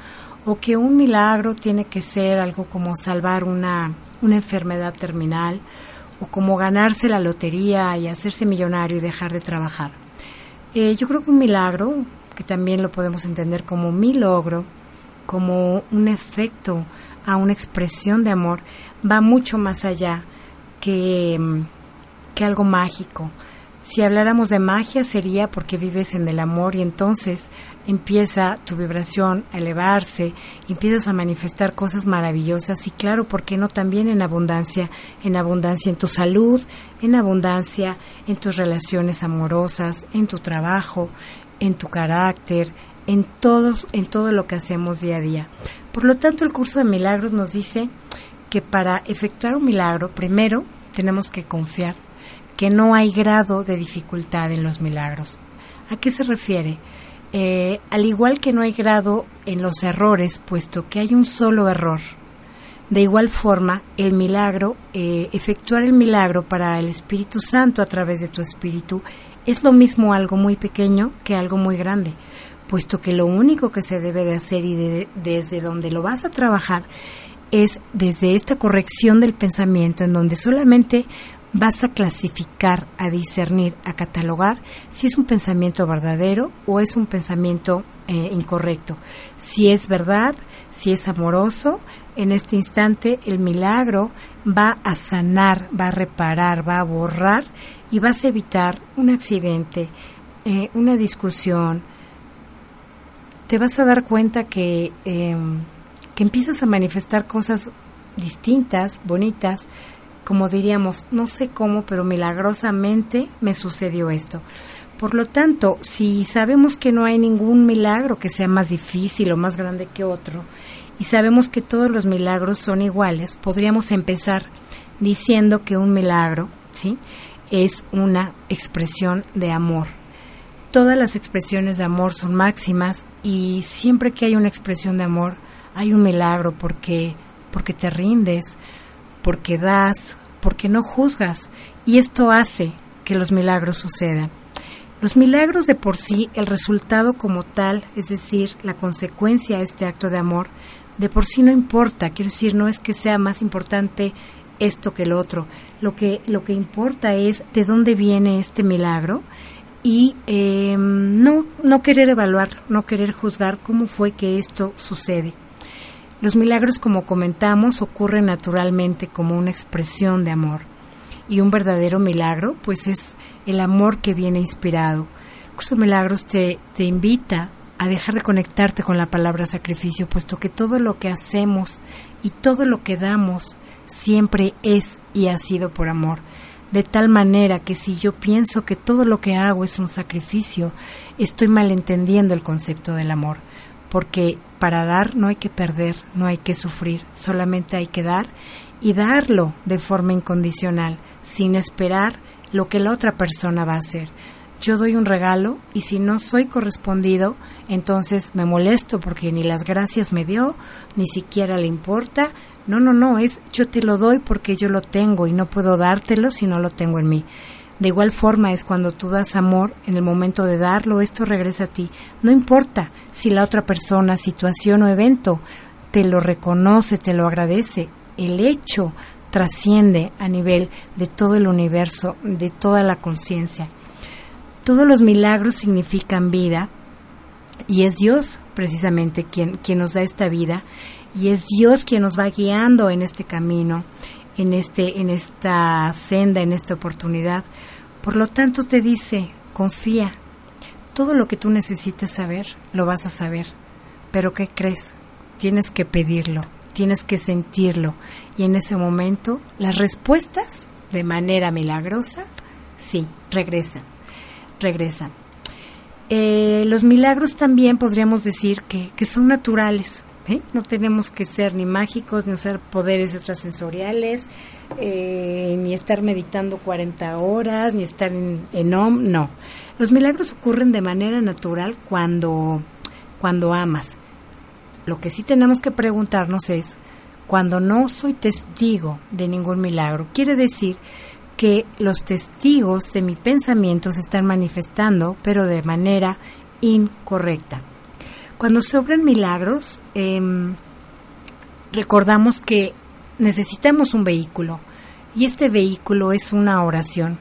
o que un milagro tiene que ser algo como salvar una una enfermedad terminal o como ganarse la lotería y hacerse millonario y dejar de trabajar. Eh, yo creo que un milagro que también lo podemos entender como mi logro, como un efecto a una expresión de amor, va mucho más allá que, que algo mágico. Si habláramos de magia sería porque vives en el amor y entonces empieza tu vibración a elevarse, empiezas a manifestar cosas maravillosas y claro, ¿por qué no también en abundancia? En abundancia en tu salud, en abundancia en tus relaciones amorosas, en tu trabajo, en tu carácter, en todos, en todo lo que hacemos día a día. Por lo tanto, el curso de milagros nos dice que para efectuar un milagro, primero tenemos que confiar que no hay grado de dificultad en los milagros. ¿A qué se refiere? Eh, al igual que no hay grado en los errores, puesto que hay un solo error. De igual forma, el milagro, eh, efectuar el milagro para el Espíritu Santo a través de tu Espíritu es lo mismo algo muy pequeño que algo muy grande, puesto que lo único que se debe de hacer y desde donde lo vas a trabajar es desde esta corrección del pensamiento en donde solamente vas a clasificar, a discernir, a catalogar si es un pensamiento verdadero o es un pensamiento eh, incorrecto. Si es verdad, si es amoroso, en este instante el milagro va a sanar, va a reparar, va a borrar y vas a evitar un accidente, eh, una discusión. Te vas a dar cuenta que, em, que empiezas a manifestar cosas distintas, bonitas, como diríamos, no sé cómo, pero milagrosamente me sucedió esto. Por lo tanto, si sabemos que no hay ningún milagro que sea más difícil o más grande que otro, y sabemos que todos los milagros son iguales, podríamos empezar diciendo que un milagro, ¿sí? es una expresión de amor. Todas las expresiones de amor son máximas y siempre que hay una expresión de amor hay un milagro porque porque te rindes, porque das, porque no juzgas y esto hace que los milagros sucedan. Los milagros de por sí, el resultado como tal, es decir, la consecuencia de este acto de amor, de por sí no importa, quiero decir, no es que sea más importante esto que el otro. Lo que, lo que importa es de dónde viene este milagro y eh, no, no querer evaluar, no querer juzgar cómo fue que esto sucede. Los milagros, como comentamos, ocurren naturalmente como una expresión de amor. Y un verdadero milagro, pues es el amor que viene inspirado. El milagros te, te invita a dejar de conectarte con la palabra sacrificio, puesto que todo lo que hacemos y todo lo que damos siempre es y ha sido por amor. de tal manera que si yo pienso que todo lo que hago es un sacrificio, estoy malentendiendo el concepto del amor, porque para dar no hay que perder, no hay que sufrir, solamente hay que dar y darlo de forma incondicional, sin esperar lo que la otra persona va a hacer. Yo doy un regalo y si no soy correspondido, entonces me molesto porque ni las gracias me dio, ni siquiera le importa. No, no, no, es yo te lo doy porque yo lo tengo y no puedo dártelo si no lo tengo en mí. De igual forma es cuando tú das amor, en el momento de darlo, esto regresa a ti. No importa si la otra persona, situación o evento te lo reconoce, te lo agradece, el hecho trasciende a nivel de todo el universo, de toda la conciencia. Todos los milagros significan vida y es Dios precisamente quien, quien nos da esta vida y es Dios quien nos va guiando en este camino, en, este, en esta senda, en esta oportunidad. Por lo tanto te dice, confía, todo lo que tú necesites saber, lo vas a saber. Pero ¿qué crees? Tienes que pedirlo, tienes que sentirlo. Y en ese momento, las respuestas, de manera milagrosa, sí, regresan, regresan. Eh, los milagros también podríamos decir que, que son naturales. ¿Eh? No tenemos que ser ni mágicos, ni usar poderes extrasensoriales, eh, ni estar meditando 40 horas, ni estar en, en OM, no. Los milagros ocurren de manera natural cuando, cuando amas. Lo que sí tenemos que preguntarnos es, cuando no soy testigo de ningún milagro, quiere decir que los testigos de mi pensamiento se están manifestando, pero de manera incorrecta. Cuando sobran milagros, em, recordamos que necesitamos un vehículo y este vehículo es una oración,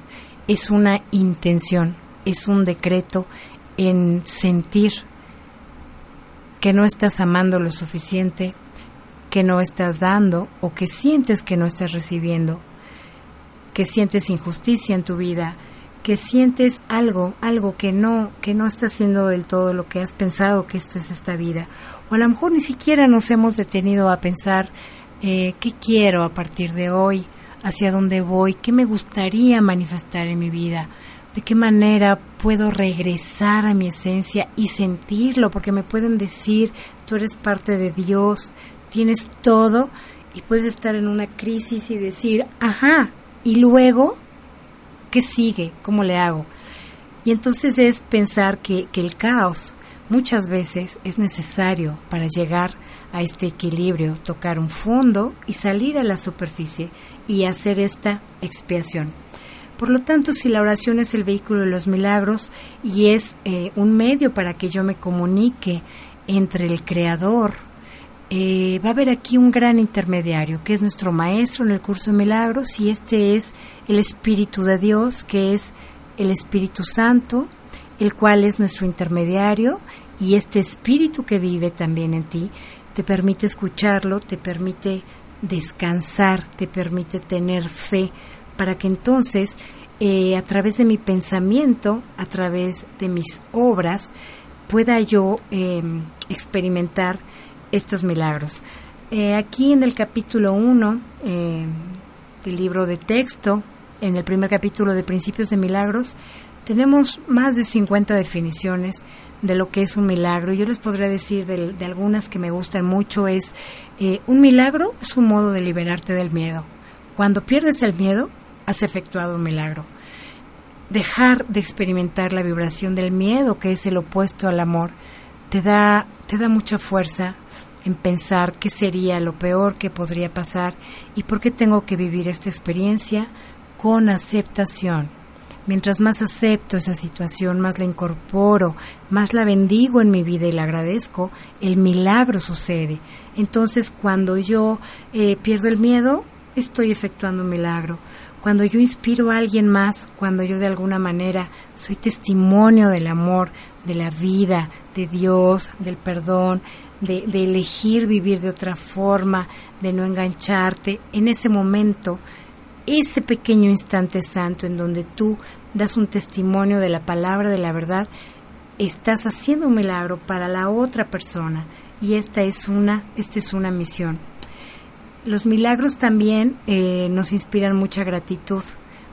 es una intención, es un decreto en sentir que no estás amando lo suficiente, que no estás dando o que sientes que no estás recibiendo, que sientes injusticia en tu vida, que sientes algo, algo que no, que no está haciendo del todo lo que has pensado que esto es esta vida. O a lo mejor ni siquiera nos hemos detenido a pensar eh, qué quiero a partir de hoy, hacia dónde voy, qué me gustaría manifestar en mi vida, de qué manera puedo regresar a mi esencia y sentirlo, porque me pueden decir, tú eres parte de Dios, tienes todo, y puedes estar en una crisis y decir, ajá, y luego, ¿qué sigue? ¿Cómo le hago? Y entonces es pensar que, que el caos muchas veces es necesario para llegar a este equilibrio, tocar un fondo y salir a la superficie y hacer esta expiación. Por lo tanto, si la oración es el vehículo de los milagros y es eh, un medio para que yo me comunique entre el Creador, eh, va a haber aquí un gran intermediario, que es nuestro maestro en el curso de milagros, y este es el Espíritu de Dios, que es el Espíritu Santo, el cual es nuestro intermediario, y este Espíritu que vive también en ti, te permite escucharlo, te permite descansar, te permite tener fe, para que entonces eh, a través de mi pensamiento, a través de mis obras, pueda yo em, experimentar estos milagros. Eh, aquí en el capítulo 1 em, del libro de texto, en el primer capítulo de Principios de Milagros, tenemos más de 50 definiciones de lo que es un milagro. Yo les podría decir de, de algunas que me gustan mucho. Es eh, un milagro es un modo de liberarte del miedo. Cuando pierdes el miedo, has efectuado un milagro. Dejar de experimentar la vibración del miedo, que es el opuesto al amor, te da, te da mucha fuerza en pensar qué sería lo peor que podría pasar y por qué tengo que vivir esta experiencia con aceptación. Mientras más acepto esa situación, más la incorporo, más la bendigo en mi vida y la agradezco, el milagro sucede. Entonces, cuando yo eh, pierdo el miedo, estoy efectuando un milagro cuando yo inspiro a alguien más, cuando yo de alguna manera soy testimonio del amor, de la vida, de Dios, del perdón, de, elegir vivir de otra forma, de no engancharte, en ese momento, ese pequeño instante santo en donde tú das un testimonio de la palabra, de la verdad, estás haciendo un milagro para la otra persona. Y esta es una, esta es una misión. Los milagros también eh, nos inspiran mucha gratitud,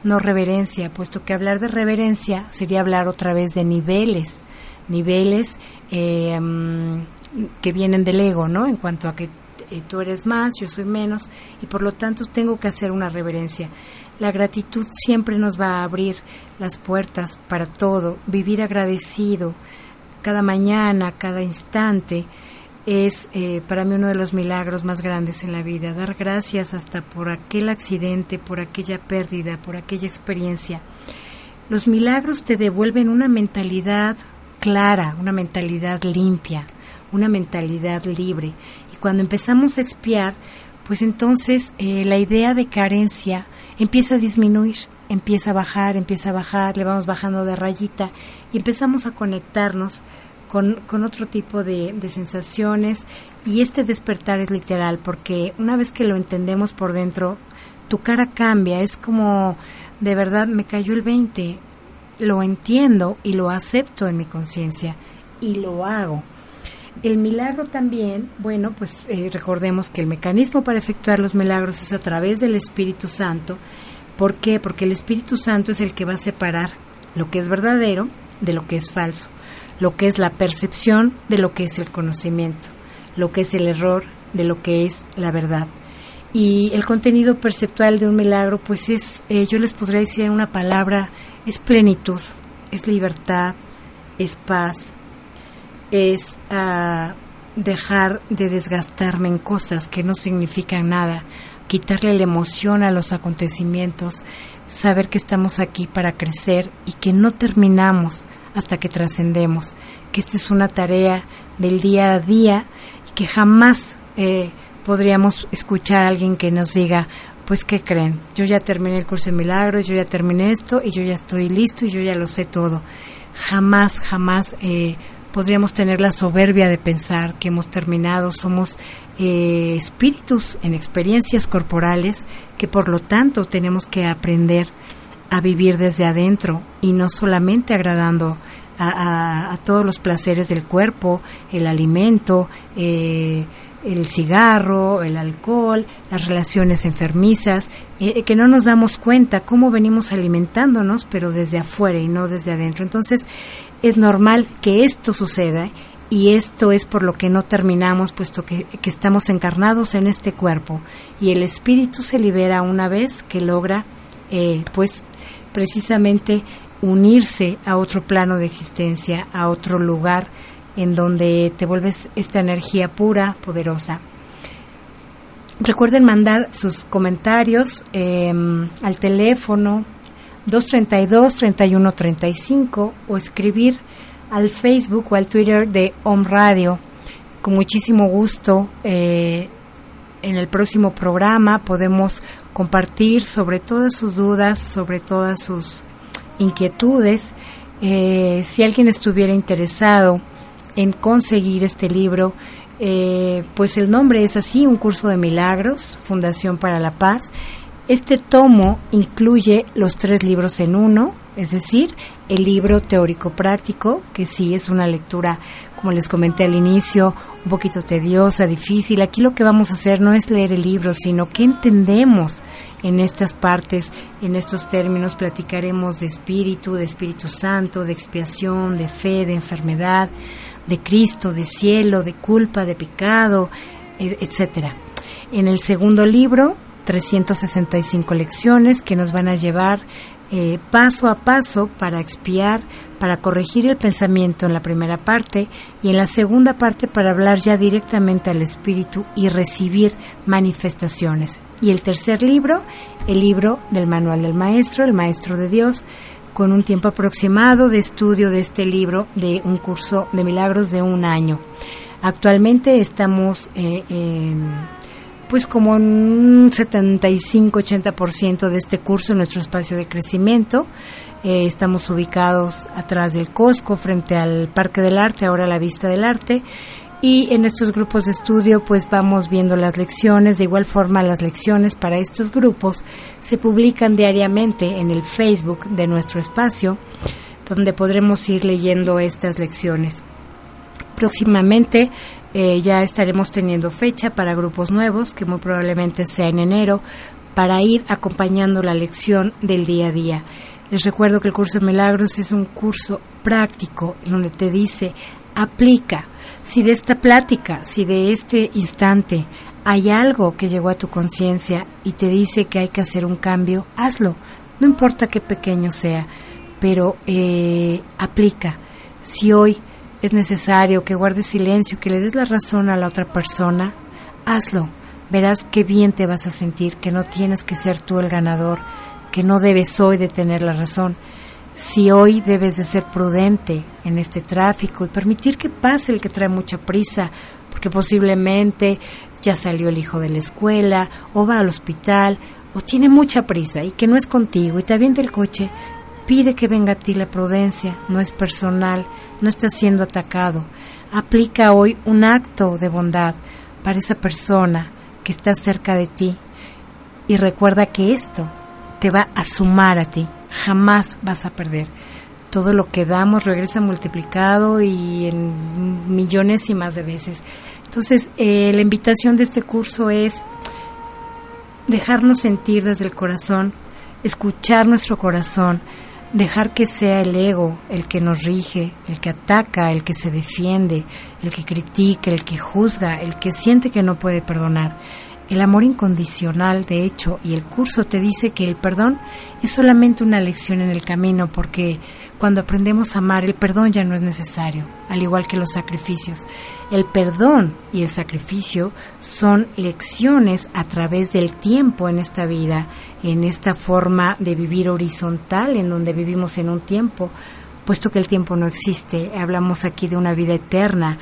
no reverencia, puesto que hablar de reverencia sería hablar otra vez de niveles, niveles eh, que vienen del ego, ¿no? En cuanto a que eh, tú eres más, yo soy menos, y por lo tanto tengo que hacer una reverencia. La gratitud siempre nos va a abrir las puertas para todo, vivir agradecido cada mañana, cada instante es eh, para mí uno de los milagros más grandes en la vida, dar gracias hasta por aquel accidente, por aquella pérdida, por aquella experiencia. Los milagros te devuelven una mentalidad clara, una mentalidad limpia, una mentalidad libre. Y cuando empezamos a expiar, pues entonces eh, la idea de carencia empieza a disminuir, empieza a bajar, empieza a bajar, le vamos bajando de rayita y empezamos a conectarnos con, con otro tipo de, de, sensaciones y este despertar es literal porque una vez que lo entendemos por dentro, tu cara cambia, es como de verdad me cayó el 20, lo entiendo y lo acepto en mi conciencia y lo hago. El milagro también, bueno, pues eh, recordemos que el mecanismo para efectuar los milagros es a través del Espíritu Santo. ¿Por qué? Porque el Espíritu Santo es el que va a separar lo que es verdadero de lo que es falso, lo que es la percepción de lo que es el conocimiento, lo que es el error de lo que es la verdad. Y el contenido perceptual de un milagro, pues es, eh, yo les podría decir una palabra, es plenitud, es libertad, es paz, es uh, dejar de desgastarme en cosas que no significan nada, quitarle la emoción a los acontecimientos, saber que estamos aquí para crecer y que no terminamos hasta que trascendemos, que esta es una tarea del día a día y que jamás eh, podríamos escuchar a alguien que nos diga, pues ¿qué creen? Yo ya terminé el curso de milagros, yo ya terminé esto y yo ya estoy listo y yo ya lo sé todo. Jamás, jamás eh, podríamos tener la soberbia de pensar que hemos terminado, somos eh, espíritus en experiencias corporales que por lo tanto tenemos que aprender a vivir desde adentro y no solamente agradando a, todos los placeres del cuerpo, el alimento, eh, el cigarro, el alcohol, las relaciones enfermizas, eh, que no nos damos cuenta cómo venimos alimentándonos, pero desde afuera y no desde adentro. Entonces, es normal que esto suceda y esto es por lo que no terminamos, puesto que, que estamos encarnados en este cuerpo y el espíritu se libera una vez que logra, eh, pues, precisamente unirse a otro plano de existencia, a otro lugar en donde te vuelves esta energía pura, poderosa. Recuerden mandar sus comentarios eh, al teléfono 232-3135 o escribir al Facebook o al Twitter de Home Radio. Con muchísimo gusto eh, en el próximo programa podemos compartir sobre todas sus dudas, sobre todas sus inquietudes. Eh, si alguien estuviera interesado en conseguir este libro, eh, pues el nombre es así, Un Curso de Milagros, Fundación para la Paz. Este tomo incluye los tres libros en uno, es decir, el libro teórico práctico, que sí es una lectura, como les comenté al inicio, un poquito tediosa, difícil. Aquí lo que vamos a hacer no es leer el libro, sino que entendemos en estas partes, en estos términos, platicaremos de espíritu, de Espíritu Santo, de expiación, de fe, de enfermedad, de Cristo, de cielo, de culpa, de pecado, e, etcétera. En el segundo libro, 365 lecciones que nos van a llevar eh, paso a paso para expiar, para corregir el pensamiento en la primera parte y en la segunda parte para hablar ya directamente al espíritu y recibir manifestaciones. Y el tercer libro, el libro del manual del maestro, el maestro de Dios, con un tiempo aproximado de estudio de este libro de un curso de milagros de un año. Actualmente estamos eh, pues como un 75-80% de este curso en nuestro espacio de crecimiento. Eh, estamos ubicados atrás del Costco, frente al Parque del Arte, ahora la Vista del Arte y en estos grupos de estudio pues vamos viendo las lecciones, de igual forma las lecciones para estos grupos se publican diariamente en el Facebook de nuestro espacio donde podremos ir leyendo estas lecciones. Próximamente eh, ya estaremos teniendo fecha para grupos nuevos que muy probablemente sea en enero para ir acompañando la lección del día a día. Les recuerdo que el curso de milagros es un curso práctico donde te dice aplica. Si de esta plática, si de este instante hay algo que llegó a tu conciencia y te dice que hay que hacer un cambio, hazlo. No importa qué pequeño sea, pero eh, aplica. Si hoy es necesario que guardes silencio, que le des la razón a la otra persona, hazlo. Verás qué bien te vas a sentir, que no tienes que ser tú el ganador, que no debes hoy de tener la razón. Si hoy debes de ser prudente en este tráfico y permitir que pase el que trae mucha prisa, porque posiblemente ya salió el hijo de la escuela o va al hospital o tiene mucha prisa y que no es contigo y te avienta el coche, pide que venga a ti la prudencia, no es personal, no estás siendo atacado. Aplica hoy un acto de bondad para esa persona que está cerca de ti y recuerda que esto te va a sumar a ti, jamás vas a perder. Todo lo que damos regresa multiplicado y en millones y más de veces. Entonces, eh, la invitación de este curso es dejarnos sentir desde el corazón, escuchar nuestro corazón, dejar que sea el ego el que nos rige, el que ataca, el que se defiende, el que critica, el que juzga, el que siente que no puede perdonar. El amor incondicional, de hecho, y el curso te dice que el perdón es solamente una lección en el camino, porque cuando aprendemos a amar, el perdón ya no es necesario, al igual que los sacrificios. El perdón y el sacrificio son lecciones a través del tiempo en esta vida, en esta forma de vivir horizontal, en donde vivimos en un tiempo, puesto que el tiempo no existe. Hablamos aquí de una vida eterna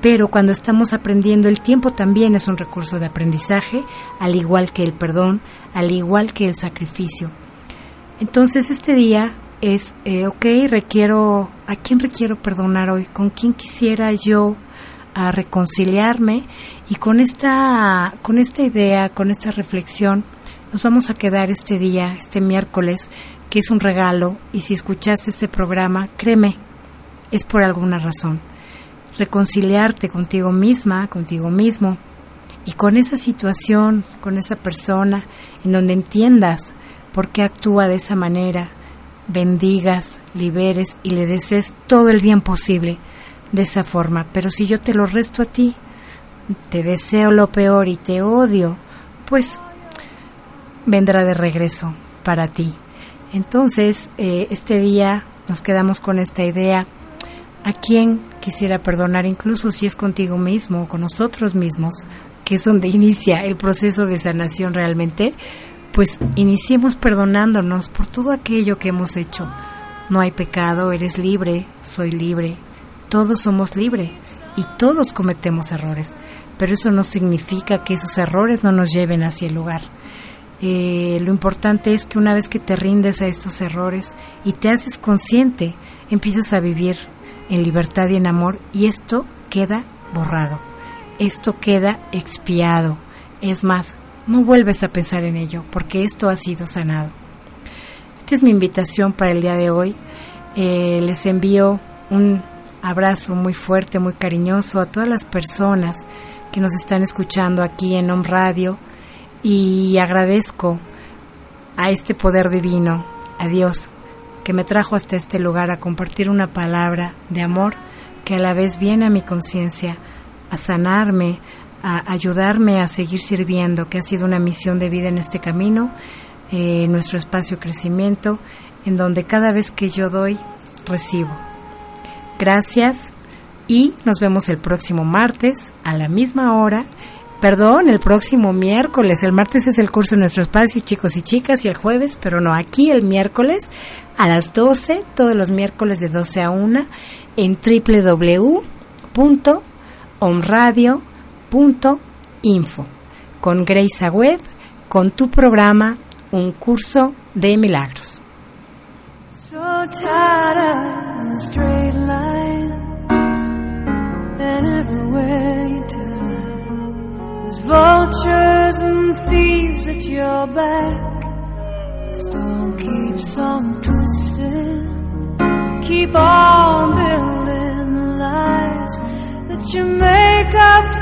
pero cuando estamos aprendiendo el tiempo también es un recurso de aprendizaje, al igual que el perdón, al igual que el sacrificio. Entonces este día es, eh, requiero, ¿a quién requiero perdonar hoy? ¿Con quién quisiera yo a reconciliarme? Y con esta, con esta idea, con esta reflexión, nos vamos a quedar este día, este miércoles, que es un regalo, y si escuchaste este programa, créeme, es por alguna razón reconciliarte contigo misma, contigo mismo y con esa situación, con esa persona, en donde entiendas por qué actúa de esa manera, bendigas, liberes y le desees todo el bien posible de esa forma. Pero si yo te lo resto a ti, te deseo lo peor y te odio, pues vendrá de regreso para ti. Entonces, eh, este día nos quedamos con esta idea. ¿A quién quisiera perdonar, incluso si es contigo mismo o con nosotros mismos, que es donde inicia el proceso de sanación realmente, pues iniciemos perdonándonos por todo aquello que hemos hecho. No hay pecado, eres libre, soy libre, todos somos libres y todos cometemos errores, pero eso no significa que esos errores no nos lleven hacia el lugar. Eh, lo importante es que una vez que te rindes a estos errores y te haces consciente, empiezas a vivir en libertad y en amor y esto queda borrado, esto queda expiado. Es más, no vuelves a pensar en ello porque esto ha sido sanado. Esta es mi invitación para el día de hoy. Eh, les envío un abrazo muy fuerte, muy cariñoso a todas las personas que nos están escuchando aquí en Home Radio y agradezco a este poder divino, a Dios, que me trajo hasta este lugar a compartir una palabra de amor que a la vez viene a mi conciencia, a sanarme, a ayudarme a seguir sirviendo, que ha sido una misión de vida en este camino, eh, en nuestro espacio crecimiento, en donde cada vez que yo doy, recibo. Gracias y nos vemos el próximo martes a la misma hora Perdón, el próximo miércoles. El martes es el curso en nuestro espacio, chicos y chicas, y el jueves, pero no, aquí el miércoles a las 12, todos los miércoles de 12 a 1, en www.omradio.info, con Grace Agüed, con tu programa Un Curso de Milagros. So There's vultures and thieves at your back. The storm keeps on twisting. Keep on building the lies that you make up